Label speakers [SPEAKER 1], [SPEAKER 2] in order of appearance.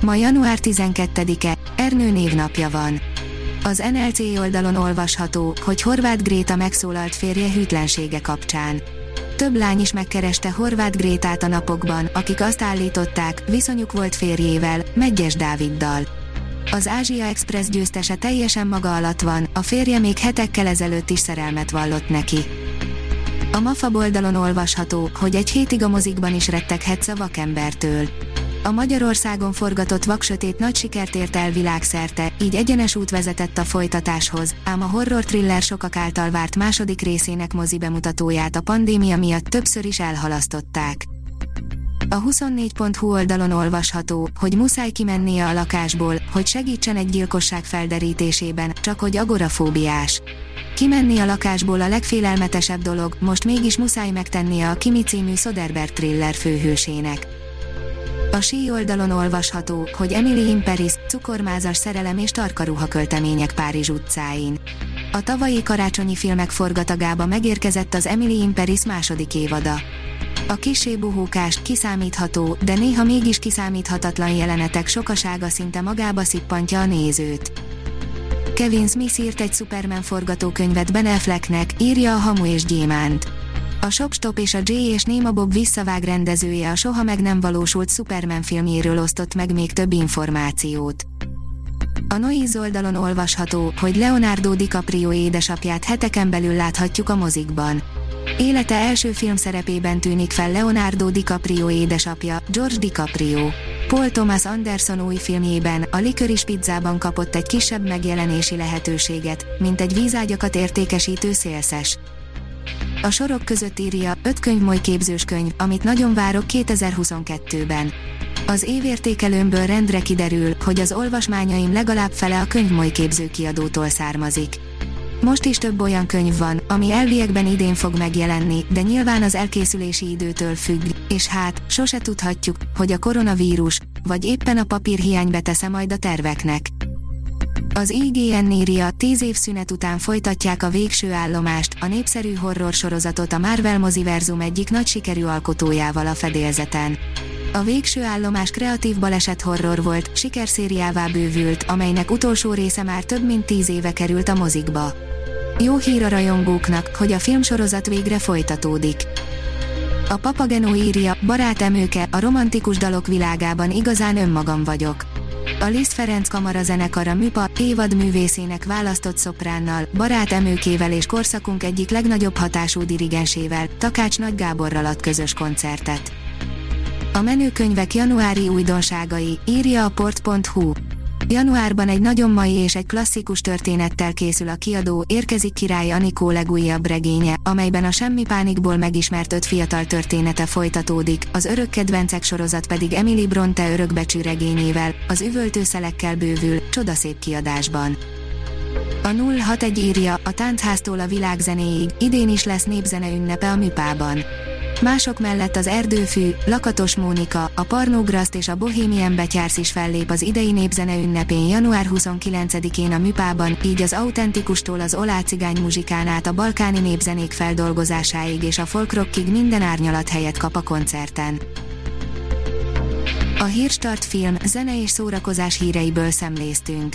[SPEAKER 1] Ma január 12-e, Ernő névnapja van. Az NLC oldalon olvasható, hogy Horváth Gréta megszólalt férje hűtlensége kapcsán. Több lány is megkereste Horváth Grétát a napokban, akik azt állították, viszonyuk volt férjével, Megyes Dáviddal. Az Ázsia Express győztese teljesen maga alatt van, a férje még hetekkel ezelőtt is szerelmet vallott neki. A MAFA oldalon olvasható, hogy egy hétig a mozikban is retteghetsz a vakembertől. A Magyarországon forgatott Vaksötét nagy sikert ért el világszerte, így egyenes út vezetett a folytatáshoz, ám a horror thriller sokak által várt második részének mozi bemutatóját a pandémia miatt többször is elhalasztották. A 24.hu oldalon olvasható, hogy muszáj kimennie a lakásból, hogy segítsen egy gyilkosság felderítésében, csak hogy agorafóbiás. Kimenni a lakásból a legfélelmetesebb dolog, most mégis muszáj megtennie a Kimi című Soderbergh thriller főhősének. A sí oldalon olvasható, hogy Emily in Paris, cukormázas szerelem és tarkaruha költemények Párizs utcáin. A tavalyi karácsonyi filmek forgatagába megérkezett az Emily in Paris második évada. A kisé buhókás, kiszámítható, de néha mégis kiszámíthatatlan jelenetek sokasága szinte magába szippantja a nézőt. Kevin Smith írt egy Superman forgatókönyvet Ben Afflecknek, írja a Hamu és Gyémánt. A Shopstop és a Jay és Néma Bob visszavág rendezője a soha meg nem valósult Superman filmjéről osztott meg még több információt. A Noise oldalon olvasható, hogy Leonardo DiCaprio édesapját heteken belül láthatjuk a mozikban. Élete első filmszerepében tűnik fel Leonardo DiCaprio édesapja, George DiCaprio. Paul Thomas Anderson új filmjében, a Licorice Pizzában kapott egy kisebb megjelenési lehetőséget, mint egy vízágyakat értékesítő szélszes. A sorok között írja, öt könyv képzős könyv, amit nagyon várok 2022-ben. Az évértékelőmből rendre kiderül, hogy az olvasmányaim legalább fele a könyv képző kiadótól származik. Most is több olyan könyv van, ami elviekben idén fog megjelenni, de nyilván az elkészülési időtől függ, és hát, sose tudhatjuk, hogy a koronavírus, vagy éppen a papírhiány betesze majd a terveknek. Az IGN írja, 10 év szünet után folytatják a végső állomást, a népszerű horror sorozatot a Marvel moziverzum egyik nagy sikerű alkotójával a fedélzeten. A végső állomás kreatív baleset horror volt, sikerszériává bővült, amelynek utolsó része már több mint 10 éve került a mozikba. Jó hír a rajongóknak, hogy a filmsorozat végre folytatódik. A Papageno írja, barátemőke, a romantikus dalok világában igazán önmagam vagyok. A Liszt Ferenc Kamara zenekara Műpa, évad művészének választott szopránnal, barátemőkével és korszakunk egyik legnagyobb hatású dirigensével, Takács Nagy Gáborral ad közös koncertet. A menőkönyvek januári újdonságai, írja a port.hu. Januárban egy nagyon mai és egy klasszikus történettel készül a kiadó, érkezik király Anikó legújabb regénye, amelyben a semmi pánikból megismert öt fiatal története folytatódik, az örök kedvencek sorozat pedig Emily Bronte örökbecsű regényével, az üvöltőszelekkel bővül, csodaszép kiadásban. A 061 írja, a táncháztól a világzenéig, idén is lesz népzene ünnepe a Műpában. Mások mellett az Erdőfű, Lakatos Mónika, a Parnógraszt és a Bohemian Betyársz is fellép az idei népzene ünnepén január 29-én a Műpában, így az autentikustól az olá cigány muzsikán át a balkáni népzenék feldolgozásáig és a folkrockig minden árnyalat helyet kap a koncerten. A Hírstart film, zene és szórakozás híreiből szemléztünk.